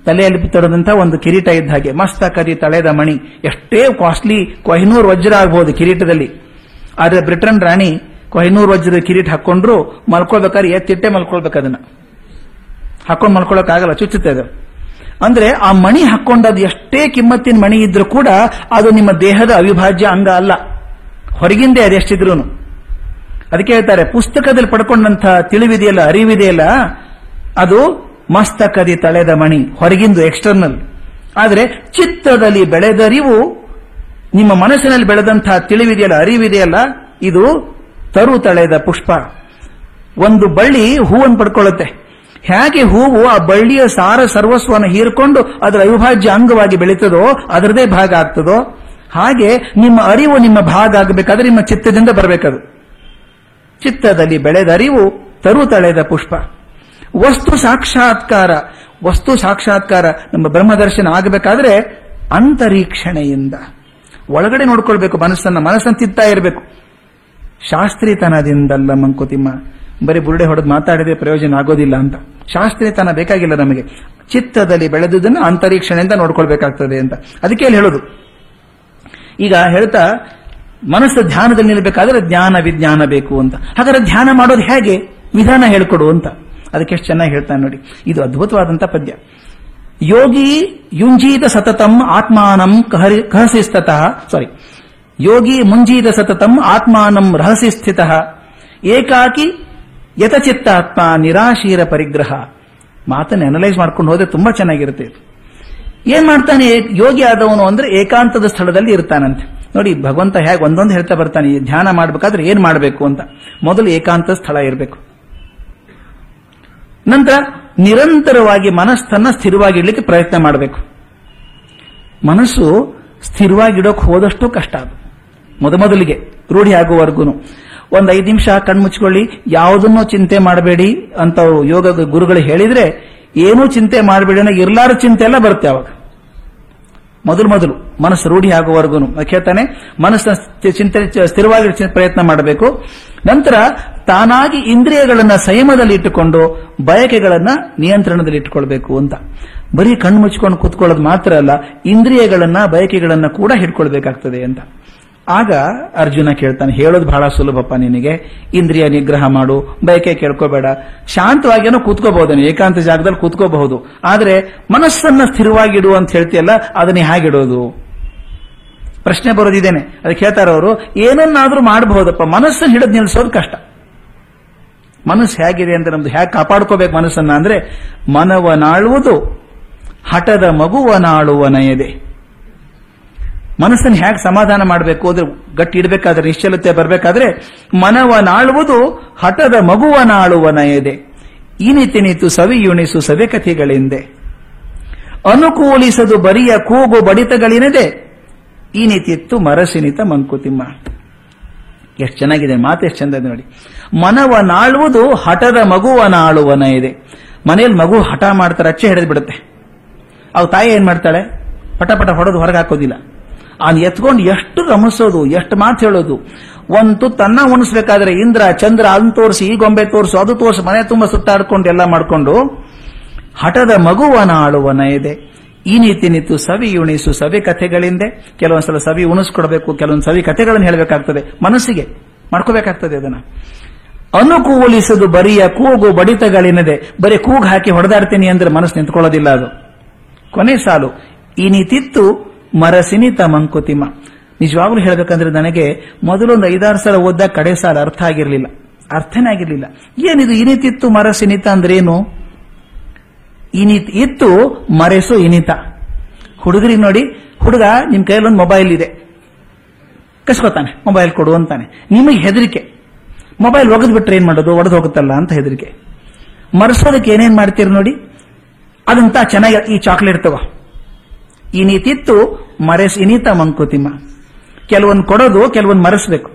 ತಲೆಯಲ್ಲಿ ತೊಡದಂತ ಒಂದು ಕಿರೀಟ ಇದ್ದ ಹಾಗೆ. ಮಸ್ತಕದಿ ತಳೆದ ಮಣಿ. ಎಷ್ಟೇ ಕಾಸ್ಟ್ಲಿ ಕೊಹಿನೂರ್ ವಜ್ರ ಆಗಬಹುದು ಕಿರೀಟದಲ್ಲಿ. ಆದ್ರೆ ಬ್ರಿಟನ್ ರಾಣಿ ಐನೂರು ವಜ್ರದ ಕಿರೀಟ್ ಹಾಕೊಂಡ್ರು ಮಲ್ಕೊಳ್ಬೇಕಾದ್ರೆ ಎತ್ತಿಟ್ಟೆ ಮಲ್ಕೊಳ್ಬೇಕು ಅದನ್ನ. ಹಾಕೊಂಡು ಮಲ್ಕೊಳಕ್ ಆಗಲ್ಲ, ಚುಚ್ಚುತ್ತೆ ಅದು. ಅಂದ್ರೆ ಆ ಮಣಿ ಹಾಕೊಂಡದ್ದು ಎಷ್ಟೇ ಕಿಮ್ಮತ್ತಿನ ಮಣಿ ಇದ್ರೂ ಕೂಡ ಅದು ನಿಮ್ಮ ದೇಹದ ಅವಿಭಾಜ್ಯ ಅಂಗ ಅಲ್ಲ. ಹೊರಗಿಂದೇ ಅದೆಷ್ಟಿದ್ರು ಅದಕ್ಕೆ ಹೇಳ್ತಾರೆ, ಪುಸ್ತಕದಲ್ಲಿ ಪಡ್ಕೊಂಡಂತ ತಿಳಿವಿದೆಯಲ್ಲ, ಅರಿವಿದೆಯಲ್ಲ, ಅದು ಮಸ್ತಕದಿ ತಳೆದ ಮಣಿ, ಹೊರಗಿಂದು ಎಕ್ಸ್ಟರ್ನಲ್ ಆದರೆ ಚಿತ್ತದಲ್ಲಿ ಬೆಳೆದರಿವು ನಿಮ್ಮ ಮನಸ್ಸಿನಲ್ಲಿ ಬೆಳೆದಂತಹ ತಿಳಿವಿದೆಯಲ್ಲ, ಅರಿವಿದೆಯಲ್ಲ, ಇದು ತರು ತಳೆದ ಪುಷ್ಪ. ಒಂದು ಬಳ್ಳಿ ಹೂವನ್ನು ಪಡ್ಕೊಳ್ಳುತ್ತೆ. ಹೇಗೆ ಹೂವು ಆ ಬಳ್ಳಿಯ ಸಾರ ಸರ್ವಸ್ವವನ್ನು ಹೀರಿಕೊಂಡು ಅದರ ಅವಿಭಾಜ್ಯ ಅಂಗವಾಗಿ ಬೆಳೀತದೋ, ಅದರದೇ ಭಾಗ ಆಗ್ತದೋ, ಹಾಗೆ ನಿಮ್ಮ ಅರಿವು ನಿಮ್ಮ ಭಾಗ ಆಗಬೇಕಾದ್ರೆ ನಿಮ್ಮ ಚಿತ್ತದಿಂದ ಬರಬೇಕದು. ಚಿತ್ತದಲ್ಲಿ ಬೆಳೆದ ಅರಿವು ತರು ತಳೆದ ಪುಷ್ಪ. ವಸ್ತು ಸಾಕ್ಷಾತ್ಕಾರ ವಸ್ತು ಸಾಕ್ಷಾತ್ಕಾರ ನಮ್ಮ ಬ್ರಹ್ಮದರ್ಶನ ಆಗಬೇಕಾದ್ರೆ ಅಂತರೀಕ್ಷಣೆಯಿಂದ. ಒಳಗಡೆ ನೋಡ್ಕೊಳ್ಬೇಕು, ಮನಸ್ಸನ್ನ ಮನಸ್ಸನ್ನು ತಿತ್ತಾ ಇರಬೇಕು. ಶಾಸ್ತ್ರೀತನದಿಂದಲ್ಲ ಮಂಕುತಿಮ್ಮ, ಬರೀ ಬುರುಡೆ ಹೊಡೆದು ಮಾತಾಡಿದ್ರೆ ಪ್ರಯೋಜನ ಆಗೋದಿಲ್ಲ ಅಂತ. ಶಾಸ್ತ್ರೀಯತನ ಬೇಕಾಗಿಲ್ಲ ನಮಗೆ. ಚಿತ್ತದಲ್ಲಿ ಬೆಳೆದುದನ್ನು ಅಂತರೀಕ್ಷಣೆಯಿಂದ ನೋಡ್ಕೊಳ್ಬೇಕಾಗ್ತದೆ ಅಂತ. ಅದಕ್ಕೆ ಅಲ್ಲಿ ಹೇಳೋದು. ಈಗ ಹೇಳ್ತಾ, ಮನಸ್ಸು ಧ್ಯಾನದಲ್ಲಿ ನಿಲ್ಲಬೇಕಾದ್ರೆ ಜ್ಞಾನ ವಿಜ್ಞಾನ ಬೇಕು ಅಂತ. ಹಾಗಾದ್ರೆ ಧ್ಯಾನ ಮಾಡೋದು ಹೇಗೆ? ವಿಧಾನ ಹೇಳ್ಕೊಡು ಅಂತ. ಅದಕ್ಕೆ ಎಷ್ಟು ಚೆನ್ನಾಗಿ ಹೇಳ್ತಾನೆ ನೋಡಿ. ಇದು ಅದ್ಭುತವಾದಂತ ಪದ್ಯ. ಯೋಗಿ ಯುಂಜೀದ ಸತತಂ ಆತ್ಮಾನಂ ಕಹರಿ- ಸಾರಿ ಯೋಗಿ ಮುಂಜೀದ ಸತತಂ ಆತ್ಮಾನಂ ರಹಸಿ ಸ್ಥಿತ ಏಕಾಕಿ ಯತಚಿತ್ತಾತ್ಮ ನಿರಾಶೀರ ಪರಿಗ್ರಹ. ಮಾತನ್ನು ಅನಲೈಸ್ ಮಾಡ್ಕೊಂಡು ಹೋದ್ರೆ ತುಂಬಾ ಚೆನ್ನಾಗಿರುತ್ತೆ. ಏನ್ ಮಾಡ್ತಾನೆ ಯೋಗಿ ಆದವನು ಅಂದ್ರೆ ಏಕಾಂತದ ಸ್ಥಳದಲ್ಲಿ ಇರ್ತಾನಂತೆ. ನೋಡಿ, ಭಗವಂತ ಹೇಗೆ ಒಂದೊಂದು ಹೇಳ್ತಾ ಬರ್ತಾನೆ ಧ್ಯಾನ ಮಾಡ್ಬೇಕಾದ್ರೆ ಏನ್ ಮಾಡಬೇಕು ಅಂತ. ಮೊದಲು ಏಕಾಂತ ಸ್ಥಳ ಇರಬೇಕು. ನಂತರ ನಿರಂತರವಾಗಿ ಮನಸ್ಸನ್ನ ಸ್ಥಿರವಾಗಿಡ್ಲಿಕ್ಕೆ ಪ್ರಯತ್ನ ಮಾಡಬೇಕು. ಮನಸ್ಸು ಸ್ಥಿರವಾಗಿಡೋಕೆ ಹೋದಷ್ಟು ಕಷ್ಟ ಅದು. ಮೊದಮೊದಲಿಗೆ ರೂಢಿ ಆಗುವವರೆಗೂ ಒಂದು ಐದು ನಿಮಿಷ ಕಣ್ಮುಚ್ಕೊಳ್ಳಿ ಯಾವುದನ್ನೂ ಚಿಂತೆ ಮಾಡಬೇಡಿ ಅಂತ ಯೋಗ ಗುರುಗಳು ಹೇಳಿದ್ರೆ, ಏನೂ ಚಿಂತೆ ಮಾಡಬೇಡಿ ಅನ್ನೋ ಇರ್ಲಾರ ಚಿಂತೆ ಎಲ್ಲ ಬರುತ್ತೆ ಅವಾಗ. ಮೊದಲು ಮೊದಲು ಮನಸ್ಸು ರೂಢಿ ಆಗುವವರೆಗೂ ಹೇಳ್ತಾನೆ? ಮನಸ್ಸನ್ನ ಚಿಂತನೆ ಸ್ಥಿರವಾಗಿ ಪ್ರಯತ್ನ ಮಾಡಬೇಕು. ನಂತರ ತಾನಾಗಿ ಇಂದ್ರಿಯಗಳನ್ನ ಸಂಯಮದಲ್ಲಿ ಇಟ್ಟುಕೊಂಡು ಬಯಕೆಗಳನ್ನ ನಿಯಂತ್ರಣದಲ್ಲಿ ಇಟ್ಟುಕೊಳ್ಬೇಕು ಅಂತ. ಬರೀ ಕಣ್ಣು ಮುಚ್ಚಿಕೊಂಡು ಕೂತ್ಕೊಳ್ಳೋದು ಮಾತ್ರ ಅಲ್ಲ, ಇಂದ್ರಿಯಗಳನ್ನ, ಬಯಕೆಗಳನ್ನ ಕೂಡ ಹಿಡ್ಕೊಳ್ಬೇಕಾಗ್ತದೆ ಅಂತ. ಆಗ ಅರ್ಜುನ ಕೇಳ್ತಾನೆ, ಹೇಳೋದು ಬಹಳ ಸುಲಭಪ್ಪ ನಿನಗೆ, ಇಂದ್ರಿಯ ನಿಗ್ರಹ ಮಾಡು, ಬಯಕೆ ಕೇಳ್ಕೋಬೇಡ. ಶಾಂತವಾಗಿನೂ ಕೂತ್ಕೋಬಹುದು ಏಕಾಂತ ಜಾಗದಲ್ಲಿ ಕೂತ್ಕೋಬಹುದು. ಆದ್ರೆ ಮನಸ್ಸನ್ನ ಸ್ಥಿರವಾಗಿಡು ಅಂತ ಹೇಳ್ತಿಯಲ್ಲ, ಅದನ್ನ ಹೇಗಿಡೋದು. ಪ್ರಶ್ನೆ ಬರೋದಿದ್ದೇನೆ ಅದಕ್ಕೆ ಹೇಳ್ತಾರೆ ಅವರು, ಏನನ್ನಾದ್ರೂ ಮಾಡಬಹುದಪ್ಪ, ಮನಸ್ಸನ್ನು ಹಿಡಿದು ನಿಲ್ಲಿಸೋದು ಕಷ್ಟ. ಮನಸ್ಸು ಹೇಗಿದೆ ಅಂತ ನಮ್ದು ಹೇಗೆ ಕಾಪಾಡ್ಕೋಬೇಕು ಮನಸ್ಸನ್ನ ಅಂದ್ರೆ, ಮನವನಾಳುವುದು, ಹಠದ ಮಗುವನಾಳುವ ನಯದೆ. ಮನಸ್ಸನ್ನು ಹೇಗೆ ಸಮಾಧಾನ ಮಾಡಬೇಕು, ಅಂದ್ರೆ ಗಟ್ಟಿ ಇಡಬೇಕಾದ್ರೆ ನಿಶ್ಚಲತೆ ಬರಬೇಕಾದ್ರೆ ಮನವನಾಳುವುದು ಹಠದ ಮಗುವನಾಳುವನಯದೆ. ಈ ಇನಿತಿನಿತು ಸವಿಯುಣಿಸು ಸವಿ ಕಥೆಗಳಿಂದೆ. ಅನುಕೂಲಿಸದು ಬರಿಯ ಕೂಗು ಬಡಿತಗಳಿನದೆ. ಇತ್ತು ಮರಸಿನಿತ ಮಂಕುತಿಮ್ಮ. ಎಷ್ಟು ಚೆನ್ನಾಗಿದೆ, ಮಾತು ಎಷ್ಟು ಚಂದ ನೋಡಿ. ಮನವನಾಳುವುದು ಹಠದ ಮಗುವನಾಳುವನ ಇದೆ ಮನೆಯಲ್ಲಿ ಮಗು ಹಠ ಮಾಡ್ತಾರೆ, ಅಚ್ಚೆ ಹಿಡಿದು ಬಿಡುತ್ತೆ. ಅವ್ ತಾಯಿ ಏನ್ ಮಾಡ್ತಾಳೆ? ಪಟ ಪಟ ಹೊಡೆದು ಹೊರಗೆ ಹಾಕೋದಿಲ್ಲ. ಅವ್ನು ಎತ್ಕೊಂಡು ಎಷ್ಟು ರಮಿಸೋದು ಎಷ್ಟು ಮಾತು ಹೇಳೋದು. ಒಂದು ತನ್ನ ಉಣಿಸ್ಬೇಕಾದ್ರೆ ಇಂದ್ರ, ಚಂದ್ರ ಅದನ್ನ ತೋರಿಸಿ, ಈ ಗೊಂಬೆ ತೋರಿಸು, ಅದು ತೋರಿಸಿ, ಮನೆ ತುಂಬ ಸುತ್ತಾಡ್ಕೊಂಡು ಎಲ್ಲ ಮಾಡ್ಕೊಂಡು ಹಠದ ಮಗುವನ ಆಳುವನ ಇದೆ. ಈ ನೀತಿ ನಿಂತು ಸವಿ ಉಣಿಸು ಸವಿ ಕಥೆಗಳಿಂದೆ. ಕೆಲವೊಂದ್ಸಲ ಸವಿ ಉಣಿಸ್ಕೊಡ್ಬೇಕು, ಕೆಲವೊಂದು ಸವಿ ಕಥೆಗಳನ್ನು ಹೇಳಬೇಕಾಗ್ತದೆ. ಮನಸ್ಸಿಗೆ ಮಾಡ್ಕೋಬೇಕಾಗ್ತದೆ ಅದನ್ನ. ಅನುಕೂಲಿಸದು ಬರಿಯ ಕೂಗು ಬಡಿತಗಳೇನಿದೆ. ಬರೀ ಕೂಗು ಹಾಕಿ ಹೊಡೆದಾಡ್ತೀನಿ ಅಂದ್ರೆ ಮನಸ್ಸು ನಿಂತ್ಕೊಳ್ಳೋದಿಲ್ಲ ಅದು. ಕೊನೆ ಸಾಲು, ಇನಿತಿತ್ತು ಮರಸಿನಿತ ಮಂಕುತಿಮ್ಮ ನಿಜವಾಗ್ಲೂ ಹೇಳಬೇಕಂದ್ರೆ ನನಗೆ ಮೊದಲೊಂದು ಐದಾರು ಸಲ ಓದ್ದಾಗ ಕಡೆ ಸಾಲ ಅರ್ಥ ಆಗಿರಲಿಲ್ಲ. ಅರ್ಥನೇ ಆಗಿರ್ಲಿಲ್ಲ. ಏನಿದು ಇನಿತಿತ್ತು ಮರಸಿನಿತ ಅಂದ್ರೇನು? ಇನಿತ್ ಇತ್ತು ಮರೆಸು ಇನಿತ. ಹುಡುಗರಿಗೆ ನೋಡಿ, ಹುಡುಗ ನಿಮ್ ಕೈಯಲ್ಲಿ ಒಂದು ಮೊಬೈಲ್ ಇದೆ. ಕಸ್ಕೋತಾನೆ, ಮೊಬೈಲ್ ಕೊಡು ಅಂತಾನೆ. ನಿಮಗೆ ಹೆದರಿಕೆ. ಮೊಬೈಲ್ ಒಗೆದು ಬಿಟ್ರೆ ಏನ್ ಮಾಡೋದು? ಒಡೆದು ಹೋಗುತ್ತಲ್ಲ ಅಂತ ಹೆದರಿಕೆ. ಮರಸೋದಕ್ಕೆ ಏನೇನ್ ಮಾಡ್ತೀರಿ ನೋಡಿ? ಅದಂತ ಚೆನ್ನಾಗಿ ಈ ಚಾಕ್ಲೇಟ್ ತಗೋ. ಇನಿತಿತ್ತು, ಮರೆಸ್ ಇನಿತ ಮಂಕುತಿಮ್ಮ ಕೆಲವೊಂದು ಕೊಡೋದು, ಕೆಲವೊಂದು ಮರೆಸ್ಬೇಕು.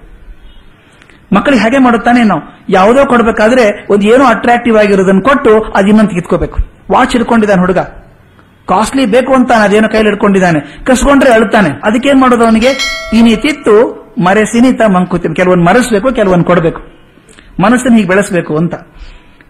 ಮಕ್ಕಳಿಗೆ ಹಾಗೆ ಮಾಡುತ್ತಾನೆ ನಾವು? ಯಾವುದೋ ಕೊಡಬೇಕಾದ್ರೆ ಒಂದು ಏನೋ ಅಟ್ರಾಕ್ಟಿವ್ ಆಗಿರೋದನ್ನ ಕೊಟ್ಟು ಅದು ಇನ್ನೊಂದು ಕಿತ್ಕೋಬೇಕು ವಾಚ್ ಹಿಡ್ಕೊಂಡಿದ್ದಾನೆ ಹುಡುಗ. ಕಾಸ್ಟ್ಲಿ ಬೇಕು ಅಂತ ಅದೇನೋ ಕೈಲಿ ಹಿಡ್ಕೊಂಡಿದ್ದಾನೆ. ಕಸ್ಕೊಂಡ್ರೆ ಅಳುತ್ತಾನೆ. ಅದಕ್ಕೇನ್ ಮಾಡೋದು ಅವನಿಗೆ? ಇನಿತಿತ್ತು ಮರೆಸಿನಿತ ಮಂಕುತಿಮ್ಮ ಕೆಲವೊಂದು ಮರೆಸ್ಬೇಕು, ಕೆಲವೊಂದು ಕೊಡಬೇಕು. ಮನಸ್ಸನ್ನು ಹೀಗೆ ಬೆಳೆಸಬೇಕು ಅಂತ.